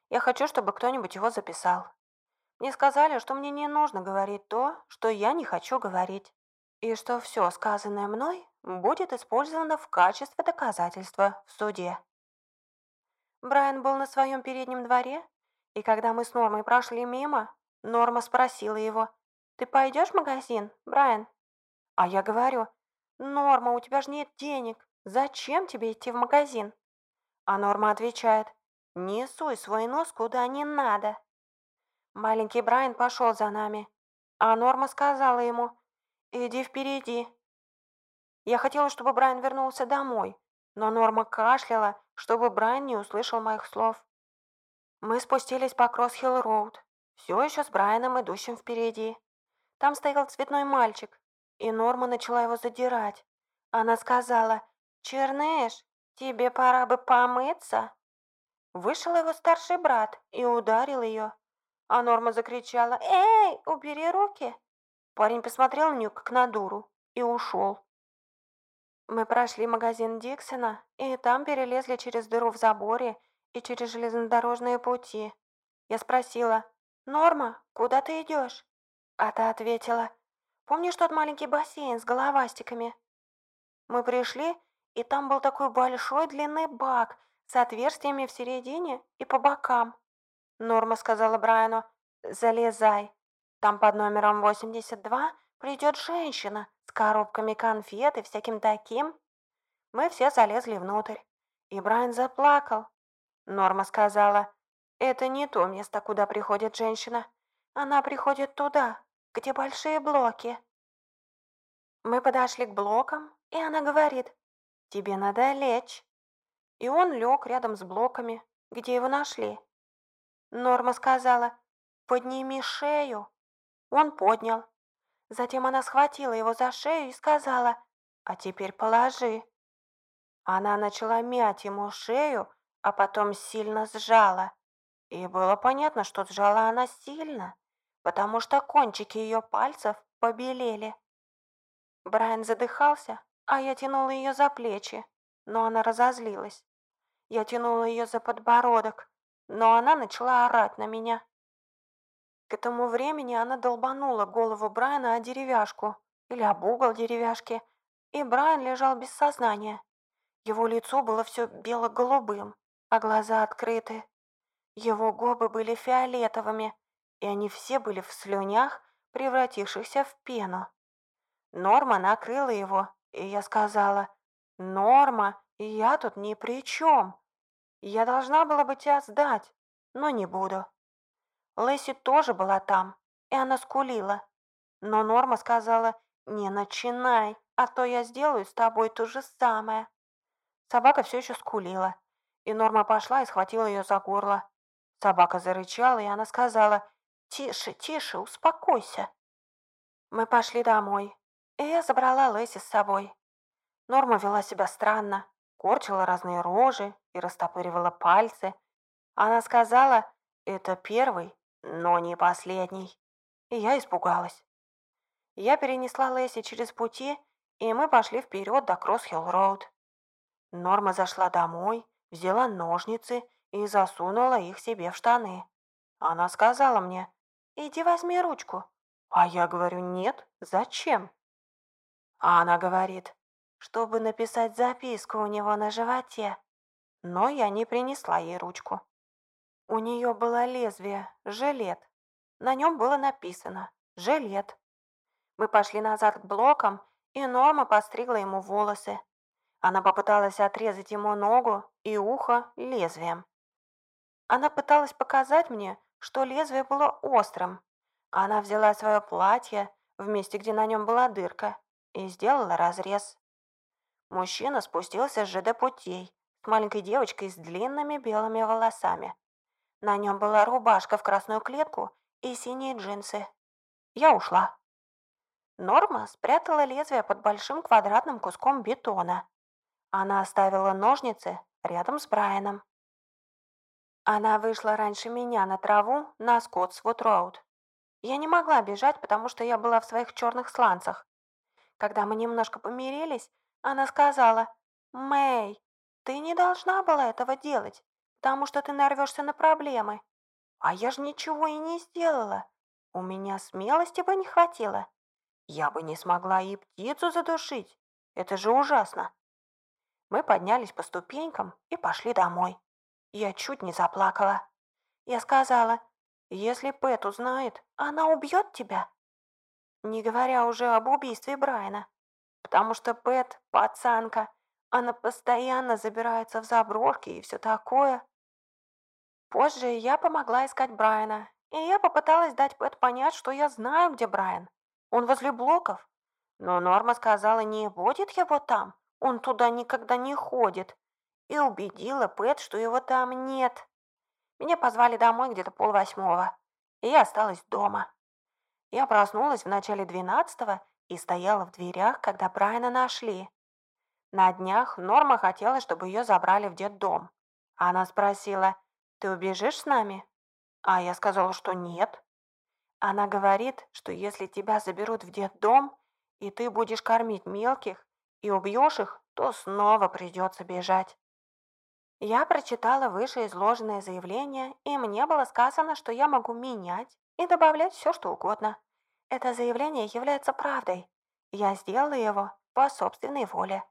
Speaker 3: Я хочу, чтобы кто-нибудь его записал. Мне сказали, что мне не нужно говорить то, что я не хочу говорить, и что все сказанное мной будет использовано в качестве доказательства в суде. Брайан был на своем переднем дворе, и когда мы с Нормой прошли мимо, Норма спросила его, «Ты пойдешь в магазин, Брайан?» А я говорю, «Норма, у тебя же нет денег, Зачем тебе идти в магазин? А Норма отвечает, не суй свой нос куда не надо. Маленький Брайан пошел за нами, а Норма сказала ему, иди впереди. Я хотела, чтобы Брайан вернулся домой, но Норма кашляла, чтобы Брайан не услышал моих слов. Мы спустились по Кросс-Хилл-Роуд, все еще с Брайаном, идущим впереди. Там стоял цветной мальчик, и Норма начала его задирать. Она сказала, «Черныш, тебе пора бы помыться!» Вышел его старший брат и ударил ее. А Норма закричала «Эй, убери руки!» Парень посмотрел на нее, как на дуру, и ушел. Мы прошли магазин Диксона, и там перелезли через дыру в заборе и через железнодорожные пути. Я спросила, «Норма, куда ты идешь?» А та ответила, «Помнишь тот маленький бассейн с головастиками?» Мы пришли и там был такой большой длинный бак с отверстиями в середине и по бокам. Норма сказала Брайану, залезай. Там под номером 82 придет женщина с коробками конфет и всяким таким. Мы все залезли внутрь, и Брайан заплакал. Норма сказала, это не то место, куда приходит женщина. Она приходит туда, где большие блоки. Мы подошли к блокам, и она говорит, тебе надо лечь. И он лег рядом с блоками, где его нашли. Норма сказала, подними шею. Он поднял. Затем она схватила его за шею и сказала, а теперь положи. Она начала мять ему шею, а потом сильно сжала. И было понятно, что сжала она сильно, потому что кончики ее пальцев побелели. Брайан задыхался, а я тянула ее за плечи, но она разозлилась. Я тянула ее за подбородок, но она начала орать на меня. К этому времени она долбанула голову Брайана о деревяшку или об угол деревяшки, и Брайан лежал без сознания. Его лицо было все бело-голубым, а глаза открыты. Его губы были фиолетовыми, и они все были в слюнях, превратившихся в пену. Норма накрыла его, и я сказала, «Норма, я тут ни при чем. Я должна была бы тебя сдать, но не буду». Лэсси тоже была там, и она скулила. Но Норма сказала, «Не начинай, а то я сделаю с тобой то же самое». Собака все еще скулила, и Норма пошла и схватила ее за горло. Собака зарычала, и она сказала, «Тише, тише, успокойся». Мы пошли домой, и я забрала Лэсси с собой. Норма вела себя странно, корчила разные рожи и растопыривала пальцы. Она сказала, это первый но не последний. И я испугалась. Я перенесла Лэсси через пути, и мы пошли вперед до Кросс-Хилл-Роуд. Норма зашла домой, взяла ножницы и засунула их себе в штаны. Она сказала мне, «Иди возьми ручку». А я говорю, «Нет, зачем?» А она говорит, чтобы написать записку у него на животе. Но я не принесла ей ручку. У нее было лезвие, жилет. На нем было написано «Жилет». Мы пошли назад к блокам, и Норма постригла ему волосы. Она попыталась отрезать ему ногу и ухо лезвием. Она пыталась показать мне, что лезвие было острым. Она взяла свое платье, в месте, где на нем была дырка, и сделала разрез. Мужчина спустился с ЖД путей с маленькой девочкой с длинными белыми волосами. На нем была рубашка в красную клетку и синие джинсы. Я ушла. Норма спрятала лезвие под большим квадратным куском бетона. Она оставила ножницы рядом с Брайаном. Она вышла раньше меня на траву на Скоттсвуд-Роуд. Я не могла бежать, потому что я была в своих черных сланцах. Когда мы немножко помирились, она сказала, «Мэй, ты не должна была этого делать потому что ты нарвешься на проблемы. А я же ничего и не сделала. У меня смелости бы не хватило. Я бы не смогла и птицу задушить. Это же ужасно. Мы поднялись по ступенькам и пошли домой. Я чуть не заплакала. Я сказала, если Пэт узнает, она убьет тебя. Не говоря уже об убийстве Брайана. Потому что Пэт – пацанка. Она постоянно забирается в заброшки и все такое. Позже я помогла искать Брайана, и я попыталась дать Пэт понять, что я знаю, где Брайан. Он возле блоков. Но Норма сказала, не будет его там, он туда никогда не ходит. И убедила Пэт, что его там нет. Меня позвали домой где-то полвосьмого, и я осталась дома. Я проснулась в начале двенадцатого и стояла в дверях, когда Брайана нашли. На днях Норма хотела, чтобы ее забрали в детдом. Она спросила, ты убежишь с нами?» А я сказала, что нет. Она говорит, что если тебя заберут в детдом, и ты будешь кормить мелких и убьешь их, то снова придется бежать. Я прочитала вышеизложенное заявление, и мне было сказано, что я могу менять и добавлять все, что угодно. Это заявление является правдой. Я сделала его по собственной воле.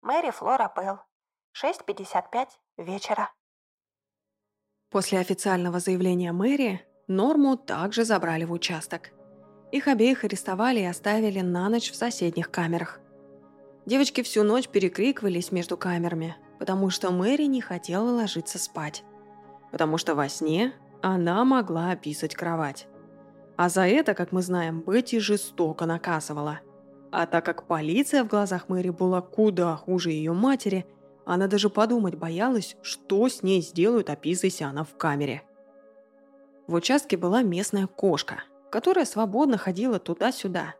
Speaker 3: Мэри Флора Белл. 6.55 вечера.
Speaker 1: После официального заявления Мэри Норму также забрали в участок. Их обеих арестовали и оставили на ночь в соседних камерах. Девочки всю ночь перекрикивались между камерами, потому что Мэри не хотела ложиться спать. Потому что во сне она могла описать кровать. А за это, как мы знаем, Бетти жестоко наказывала. А так как полиция в глазах Мэри была куда хуже ее матери, она даже подумать боялась, что с ней сделают, описываясь она в камере. В участке была местная кошка, которая свободно ходила туда-сюда.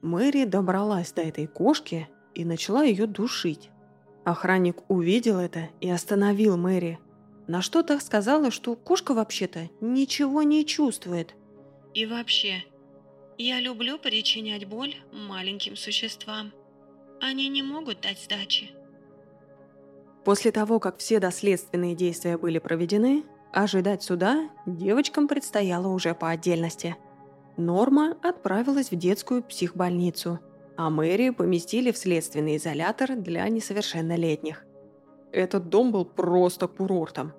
Speaker 1: Мэри добралась до этой кошки и начала ее душить. Охранник увидел это и остановил Мэри. На что так сказала, что кошка вообще-то ничего не чувствует.
Speaker 2: И вообще, я люблю причинять боль маленьким существам. Они не могут дать сдачи.
Speaker 1: После того, как все доследственные действия были проведены, ожидать суда девочкам предстояло уже по отдельности. Норма отправилась в детскую психбольницу – а Мэри поместили в следственный изолятор для несовершеннолетних. Этот дом был просто курортом.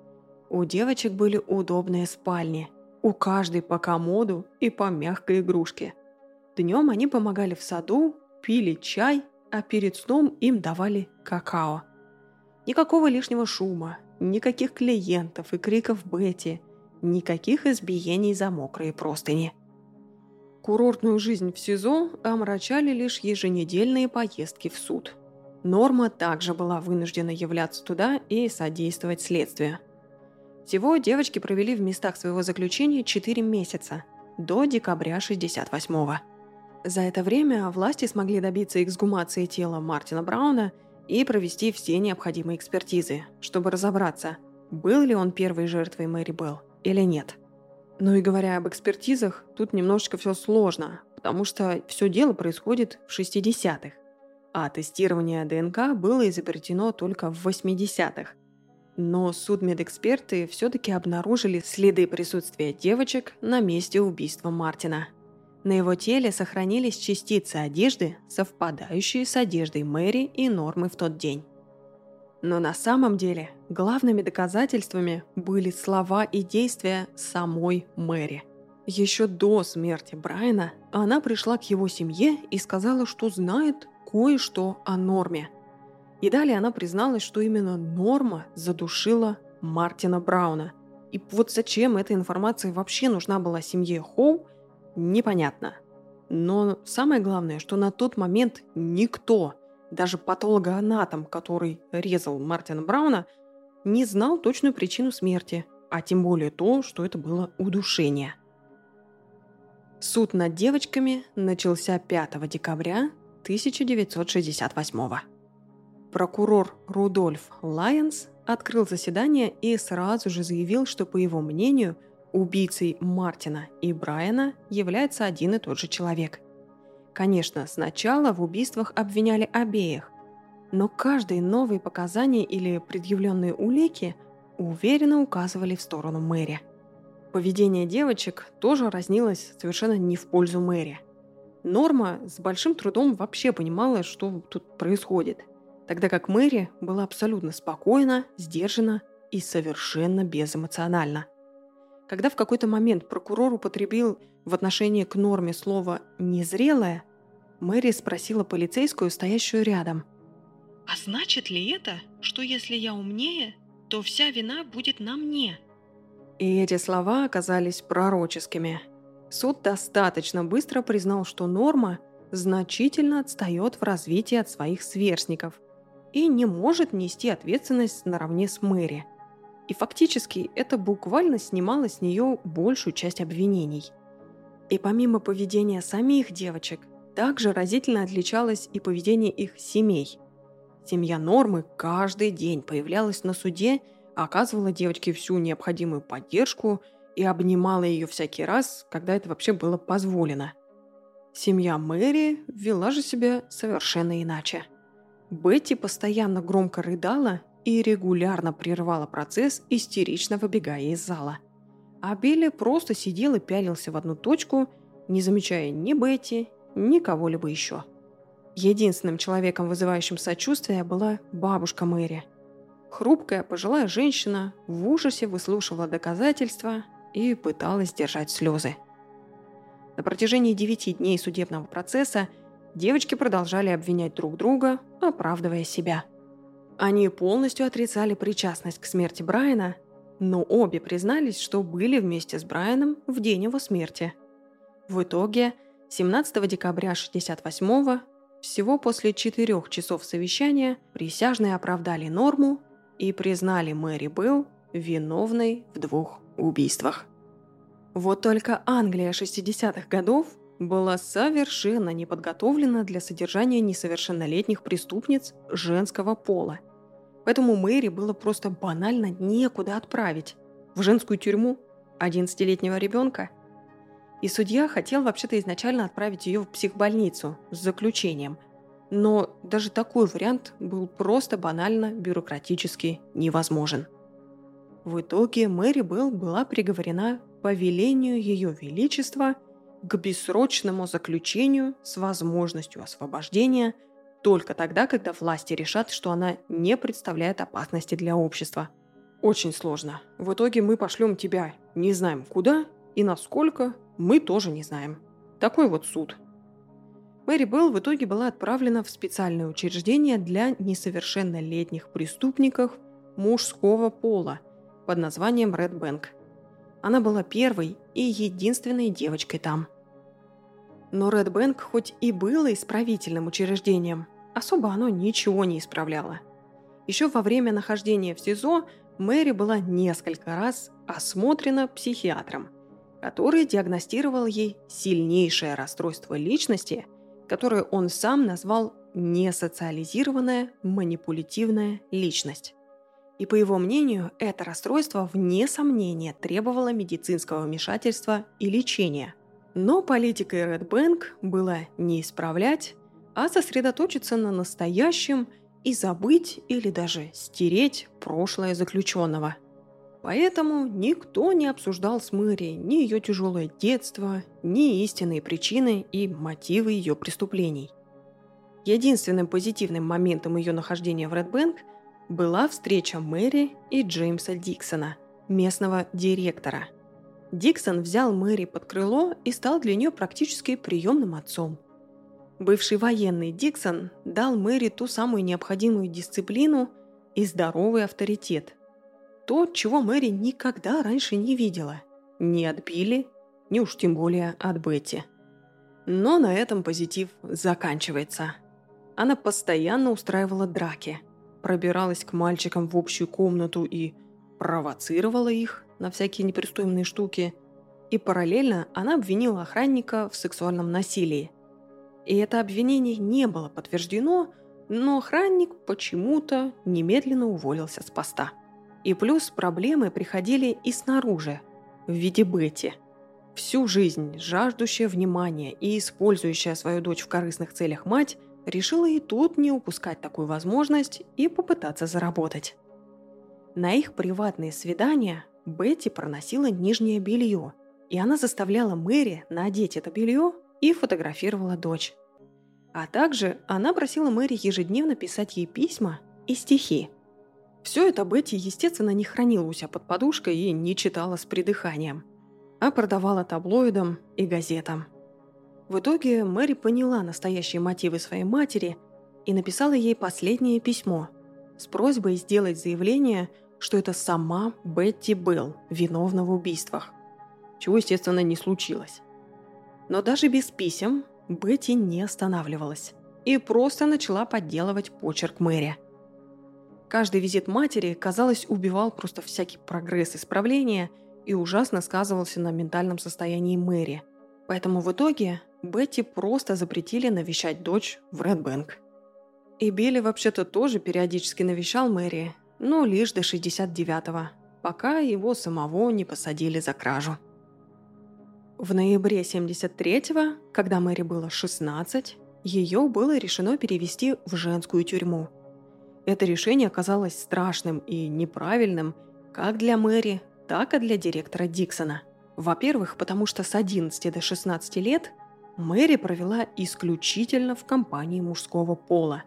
Speaker 1: У девочек были удобные спальни, у каждой по комоду и по мягкой игрушке. Днем они помогали в саду, пили чай, а перед сном им давали какао. Никакого лишнего шума, никаких клиентов и криков Бетти, никаких избиений за мокрые простыни. Курортную жизнь в СИЗО омрачали лишь еженедельные поездки в суд. Норма также была вынуждена являться туда и содействовать следствию. Всего девочки провели в местах своего заключения 4 месяца, до декабря 68-го. За это время власти смогли добиться эксгумации тела Мартина Брауна и провести все необходимые экспертизы, чтобы разобраться, был ли он первой жертвой Мэри Белл или нет – ну и говоря об экспертизах, тут немножечко все сложно, потому что все дело происходит в 60-х, а тестирование ДНК было изобретено только в 80-х. Но судмедэксперты все-таки обнаружили следы присутствия девочек на месте убийства Мартина. На его теле сохранились частицы одежды, совпадающие с одеждой Мэри и Нормы в тот день. Но на самом деле главными доказательствами были слова и действия самой Мэри. Еще до смерти Брайана она пришла к его семье и сказала, что знает кое-что о Норме. И далее она призналась, что именно Норма задушила Мартина Брауна. И вот зачем эта информация вообще нужна была семье Хоу, непонятно. Но самое главное, что на тот момент никто – даже патологоанатом, который резал Мартина Брауна, не знал точную причину смерти, а тем более то, что это было удушение. Суд над девочками начался 5 декабря 1968 Прокурор Рудольф Лайенс открыл заседание и сразу же заявил, что, по его мнению, убийцей Мартина и Брайана является один и тот же человек. Конечно, сначала в убийствах обвиняли обеих, но каждые новые показания или предъявленные улики уверенно указывали в сторону Мэри. Поведение девочек тоже разнилось совершенно не в пользу Мэри. Норма с большим трудом вообще понимала, что тут происходит, тогда как Мэри была абсолютно спокойна, сдержана и совершенно безэмоциональна. Когда в какой-то момент прокурор употребил в отношении к норме слово «незрелое», Мэри спросила полицейскую, стоящую рядом.
Speaker 2: «А значит ли это, что если я умнее, то вся вина будет на мне?»
Speaker 1: И эти слова оказались пророческими. Суд достаточно быстро признал, что Норма значительно отстает в развитии от своих сверстников и не может нести ответственность наравне с Мэри. И фактически это буквально снимало с нее большую часть обвинений – и помимо поведения самих девочек, также разительно отличалось и поведение их семей. Семья Нормы каждый день появлялась на суде, оказывала девочке всю необходимую поддержку и обнимала ее всякий раз, когда это вообще было позволено. Семья Мэри вела же себя совершенно иначе. Бетти постоянно громко рыдала и регулярно прерывала процесс, истерично выбегая из зала – а Билли просто сидел и пялился в одну точку, не замечая ни Бетти, ни кого-либо еще. Единственным человеком, вызывающим сочувствие, была бабушка Мэри. Хрупкая пожилая женщина в ужасе выслушивала доказательства и пыталась держать слезы. На протяжении девяти дней судебного процесса девочки продолжали обвинять друг друга, оправдывая себя. Они полностью отрицали причастность к смерти Брайана, но обе признались, что были вместе с Брайаном в день его смерти. В итоге 17 декабря 1968 всего после четырех часов совещания присяжные оправдали норму и признали Мэри Белл виновной в двух убийствах. Вот только Англия 60-х годов была совершенно не подготовлена для содержания несовершеннолетних преступниц женского пола. Поэтому Мэри было просто банально некуда отправить. В женскую тюрьму 11-летнего ребенка. И судья хотел вообще-то изначально отправить ее в психбольницу с заключением. Но даже такой вариант был просто банально бюрократически невозможен. В итоге Мэри Белл была приговорена по велению Ее Величества к бессрочному заключению с возможностью освобождения только тогда, когда власти решат, что она не представляет опасности для общества. Очень сложно. В итоге мы пошлем тебя не знаем куда и насколько, мы тоже не знаем. Такой вот суд. Мэри Белл в итоге была отправлена в специальное учреждение для несовершеннолетних преступников мужского пола под названием Red Bank – она была первой и единственной девочкой там. Но Bank хоть и было исправительным учреждением, особо оно ничего не исправляло. Еще во время нахождения в СИЗО Мэри была несколько раз осмотрена психиатром, который диагностировал ей сильнейшее расстройство личности, которое он сам назвал несоциализированная манипулятивная личность. И по его мнению, это расстройство вне сомнения требовало медицинского вмешательства и лечения. Но политикой Red Bank было не исправлять, а сосредоточиться на настоящем и забыть или даже стереть прошлое заключенного. Поэтому никто не обсуждал с Мэри ни ее тяжелое детство, ни истинные причины и мотивы ее преступлений. Единственным позитивным моментом ее нахождения в Red Bank – была встреча Мэри и Джеймса Диксона, местного директора. Диксон взял Мэри под крыло и стал для нее практически приемным отцом. Бывший военный Диксон дал Мэри ту самую необходимую дисциплину и здоровый авторитет. То, чего Мэри никогда раньше не видела. Ни от Билли, ни уж тем более от Бетти. Но на этом позитив заканчивается. Она постоянно устраивала драки – пробиралась к мальчикам в общую комнату и провоцировала их на всякие непристойные штуки. И параллельно она обвинила охранника в сексуальном насилии. И это обвинение не было подтверждено, но охранник почему-то немедленно уволился с поста. И плюс проблемы приходили и снаружи, в виде Бетти. Всю жизнь жаждущая внимания и использующая свою дочь в корыстных целях мать – решила и тут не упускать такую возможность и попытаться заработать. На их приватные свидания Бетти проносила нижнее белье, и она заставляла Мэри надеть это белье и фотографировала дочь. А также она просила Мэри ежедневно писать ей письма и стихи. Все это Бетти, естественно, не хранила у себя под подушкой и не читала с придыханием, а продавала таблоидам и газетам – в итоге Мэри поняла настоящие мотивы своей матери и написала ей последнее письмо с просьбой сделать заявление, что это сама Бетти Белл виновна в убийствах, чего, естественно, не случилось. Но даже без писем Бетти не останавливалась и просто начала подделывать почерк Мэри. Каждый визит матери, казалось, убивал просто всякий прогресс исправления и ужасно сказывался на ментальном состоянии Мэри. Поэтому в итоге Бетти просто запретили навещать дочь в Редбэнк. И Билли вообще-то тоже периодически навещал Мэри, но лишь до 69-го, пока его самого не посадили за кражу. В ноябре 73-го, когда Мэри было 16, ее было решено перевести в женскую тюрьму. Это решение оказалось страшным и неправильным как для Мэри, так и для директора Диксона. Во-первых, потому что с 11 до 16 лет – Мэри провела исключительно в компании мужского пола.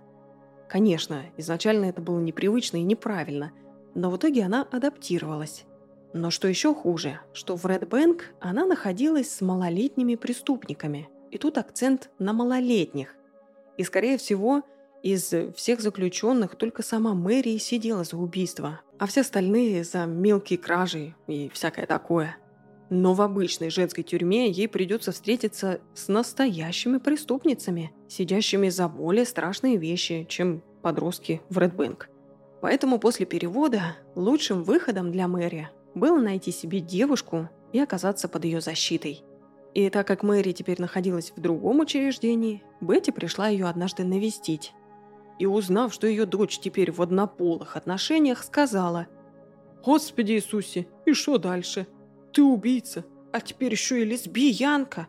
Speaker 1: Конечно, изначально это было непривычно и неправильно, но в итоге она адаптировалась. Но что еще хуже, что в Ред Бэнк она находилась с малолетними преступниками. И тут акцент на малолетних. И, скорее всего, из всех заключенных только сама Мэри сидела за убийство, а все остальные за мелкие кражи и всякое такое. Но в обычной женской тюрьме ей придется встретиться с настоящими преступницами, сидящими за более страшные вещи, чем подростки в Редбэнк. Поэтому после перевода лучшим выходом для Мэри было найти себе девушку и оказаться под ее защитой. И так как Мэри теперь находилась в другом учреждении, Бетти пришла ее однажды навестить. И узнав, что ее дочь теперь в однополых отношениях, сказала «Господи Иисусе, и что дальше? Ты убийца, а теперь еще и лесбиянка!»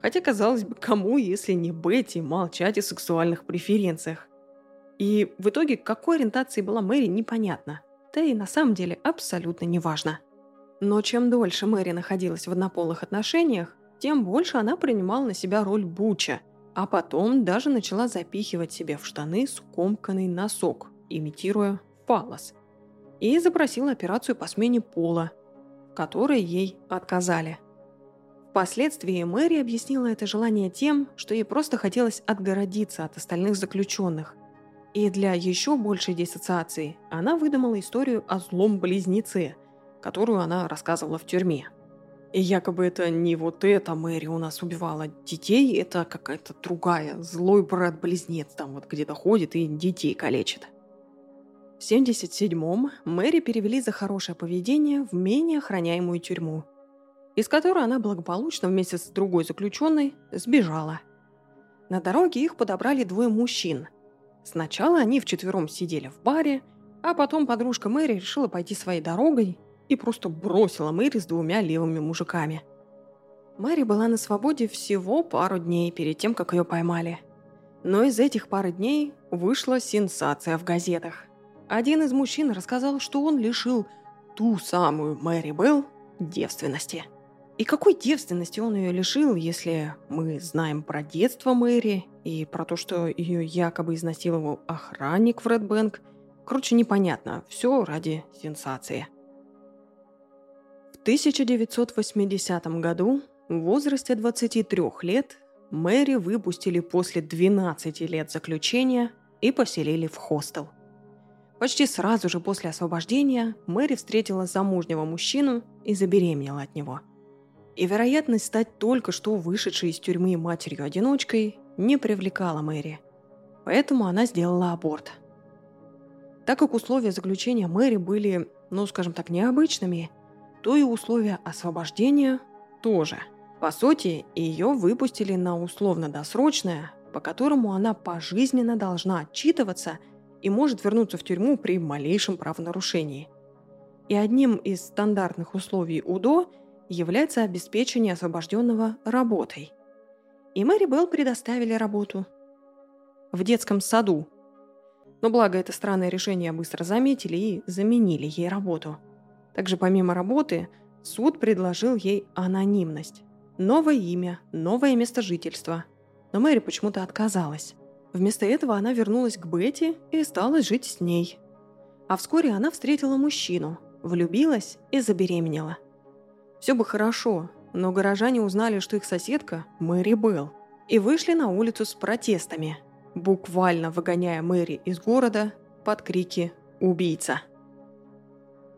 Speaker 1: Хотя, казалось бы, кому, если не Бетти, молчать о сексуальных преференциях. И в итоге, какой ориентации была Мэри, непонятно. Да и на самом деле абсолютно неважно. Но чем дольше Мэри находилась в однополых отношениях, тем больше она принимала на себя роль Буча, а потом даже начала запихивать себе в штаны скомканный носок, имитируя фалос. И запросила операцию по смене пола, которой ей отказали. Впоследствии Мэри объяснила это желание тем, что ей просто хотелось отгородиться от остальных заключенных, и для еще большей диссоциации она выдумала историю о злом близнеце, которую она рассказывала в тюрьме. И якобы это не вот эта Мэри у нас убивала детей, это какая-то другая, злой брат-близнец там вот где-то ходит и детей калечит. В 77-м Мэри перевели за хорошее поведение в менее охраняемую тюрьму, из которой она благополучно вместе с другой заключенной сбежала. На дороге их подобрали двое мужчин – Сначала они вчетвером сидели в баре, а потом подружка Мэри решила пойти своей дорогой и просто бросила Мэри с двумя левыми мужиками. Мэри была на свободе всего пару дней перед тем, как ее поймали. Но из этих пары дней вышла сенсация в газетах. Один из мужчин рассказал, что он лишил ту самую Мэри Белл девственности – и какой девственности он ее лишил, если мы знаем про детство Мэри и про то, что ее якобы изнасиловал охранник в Редбэнк? Короче, непонятно. Все ради сенсации. В 1980 году в возрасте 23 лет Мэри выпустили после 12 лет заключения и поселили в хостел. Почти сразу же после освобождения Мэри встретила замужнего мужчину и забеременела от него – и вероятность стать только что вышедшей из тюрьмы матерью-одиночкой не привлекала Мэри. Поэтому она сделала аборт. Так как условия заключения Мэри были, ну, скажем так, необычными, то и условия освобождения тоже. По сути, ее выпустили на условно-досрочное, по которому она пожизненно должна отчитываться и может вернуться в тюрьму при малейшем правонарушении. И одним из стандартных условий УДО – является обеспечение освобожденного работой. И Мэри Белл предоставили работу. В детском саду. Но благо это странное решение быстро заметили и заменили ей работу. Также помимо работы, суд предложил ей анонимность. Новое имя, новое место жительства. Но Мэри почему-то отказалась. Вместо этого она вернулась к Бетти и стала жить с ней. А вскоре она встретила мужчину, влюбилась и забеременела – все бы хорошо, но горожане узнали, что их соседка – Мэри Белл, и вышли на улицу с протестами, буквально выгоняя Мэри из города под крики «Убийца!».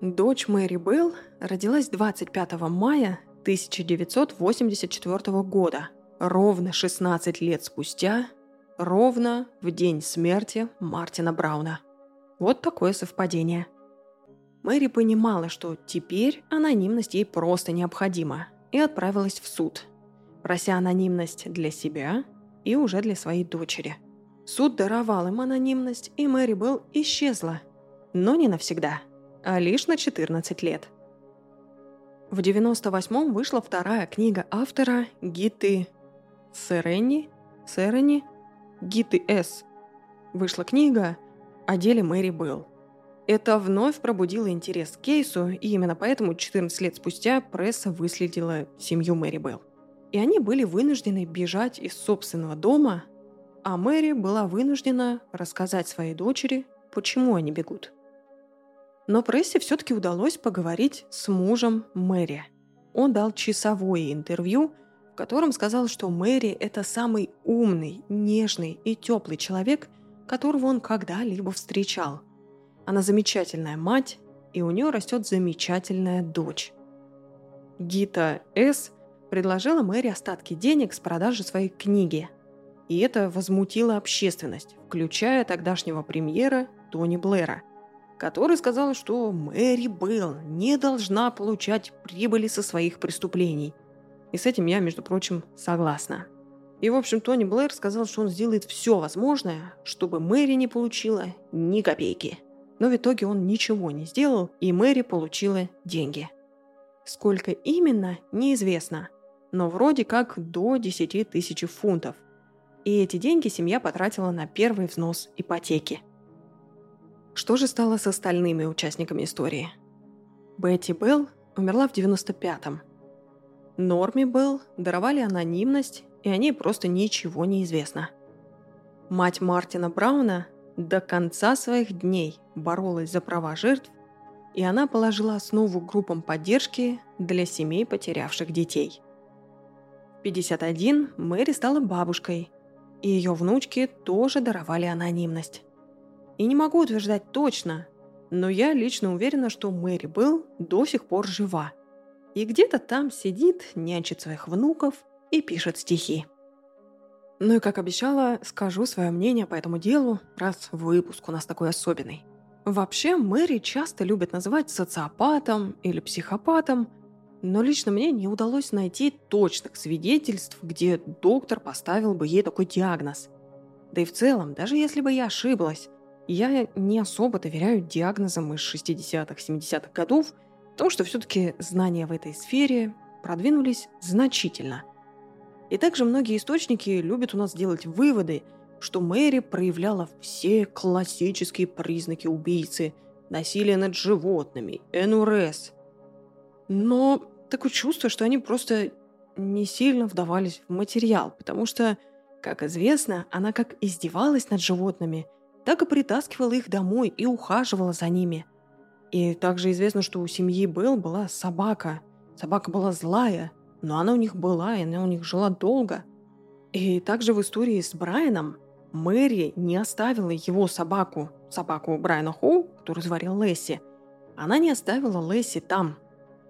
Speaker 1: Дочь Мэри Белл родилась 25 мая 1984 года, ровно 16 лет спустя, ровно в день смерти Мартина Брауна. Вот такое совпадение – Мэри понимала, что теперь анонимность ей просто необходима, и отправилась в суд, прося анонимность для себя и уже для своей дочери. Суд даровал им анонимность, и Мэри Белл исчезла. Но не навсегда, а лишь на 14 лет. В 98-м вышла вторая книга автора Гиты Серени, Серени, Гиты С. Вышла книга о деле Мэри Белл. Это вновь пробудило интерес к кейсу, и именно поэтому 14 лет спустя пресса выследила семью Мэри Белл. И они были вынуждены бежать из собственного дома, а Мэри была вынуждена рассказать своей дочери, почему они бегут. Но прессе все-таки удалось поговорить с мужем Мэри. Он дал часовое интервью, в котором сказал, что Мэри – это самый умный, нежный и теплый человек, которого он когда-либо встречал. Она замечательная мать, и у нее растет замечательная дочь. Гита С. предложила Мэри остатки денег с продажи своей книги. И это возмутило общественность, включая тогдашнего премьера Тони Блэра, который сказал, что Мэри Белл не должна получать прибыли со своих преступлений. И с этим я, между прочим, согласна. И, в общем, Тони Блэр сказал, что он сделает все возможное, чтобы Мэри не получила ни копейки. Но в итоге он ничего не сделал, и Мэри получила деньги – Сколько именно, неизвестно, но вроде как до 10 тысяч фунтов. И эти деньги семья потратила на первый взнос ипотеки. Что же стало с остальными участниками истории? Бетти Белл умерла в 95-м. Норме Белл даровали анонимность, и о ней просто ничего не известно. Мать Мартина Брауна до конца своих дней боролась за права жертв и она положила основу группам поддержки для семей, потерявших детей. В 51 Мэри стала бабушкой, и ее внучки тоже даровали анонимность. И не могу утверждать точно, но я лично уверена, что Мэри был до сих пор жива. И где-то там сидит, нянчит своих внуков и пишет стихи. Ну и как обещала, скажу свое мнение по этому делу, раз выпуск у нас такой особенный. Вообще, Мэри часто любят называть социопатом или психопатом, но лично мне не удалось найти точных свидетельств, где доктор поставил бы ей такой диагноз. Да и в целом, даже если бы я ошиблась, я не особо доверяю диагнозам из 60-х, 70-х годов, потому что все-таки знания в этой сфере продвинулись значительно. И также многие источники любят у нас делать выводы – что Мэри проявляла все классические признаки убийцы, насилие над животными, НРС. Но такое чувство, что они просто не сильно вдавались в материал, потому что, как известно, она как издевалась над животными, так и притаскивала их домой и ухаживала за ними. И также известно, что у семьи Белл была собака. Собака была злая, но она у них была, и она у них жила долго. И также в истории с Брайаном Мэри не оставила его собаку, собаку Брайана Хоу, которую звали Лесси. Она не оставила Лесси там.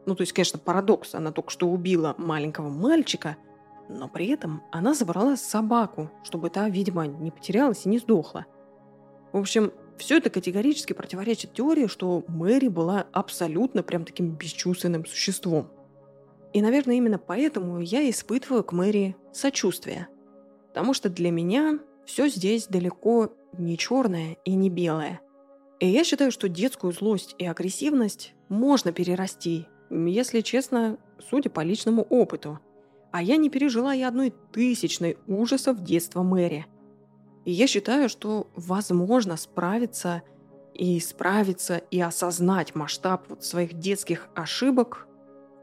Speaker 1: Ну, то есть, конечно, парадокс. Она только что убила маленького мальчика, но при этом она забрала собаку, чтобы та, видимо, не потерялась и не сдохла. В общем, все это категорически противоречит теории, что Мэри была абсолютно прям таким бесчувственным существом. И, наверное, именно поэтому я испытываю к Мэри сочувствие. Потому что для меня все здесь далеко не черное и не белое. И я считаю, что детскую злость и агрессивность можно перерасти, если честно, судя по личному опыту. А я не пережила и одной тысячной ужасов детства Мэри. И я считаю, что возможно справиться и справиться и осознать масштаб вот своих детских ошибок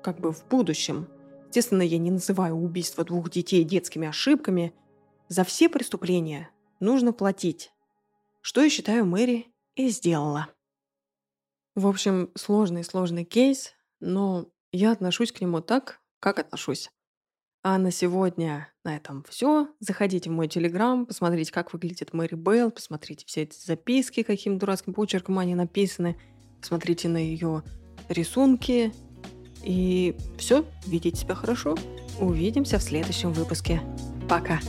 Speaker 1: как бы в будущем. Естественно, я не называю убийство двух детей детскими ошибками – за все преступления нужно платить. Что я считаю, Мэри и сделала. В общем, сложный-сложный кейс, но я отношусь к нему так, как отношусь. А на сегодня на этом все. Заходите в мой телеграм, посмотрите, как выглядит Мэри Белл, посмотрите все эти записки, каким дурацким почерком они написаны, посмотрите на ее рисунки. И все, видите себя хорошо. Увидимся в следующем выпуске. Пока.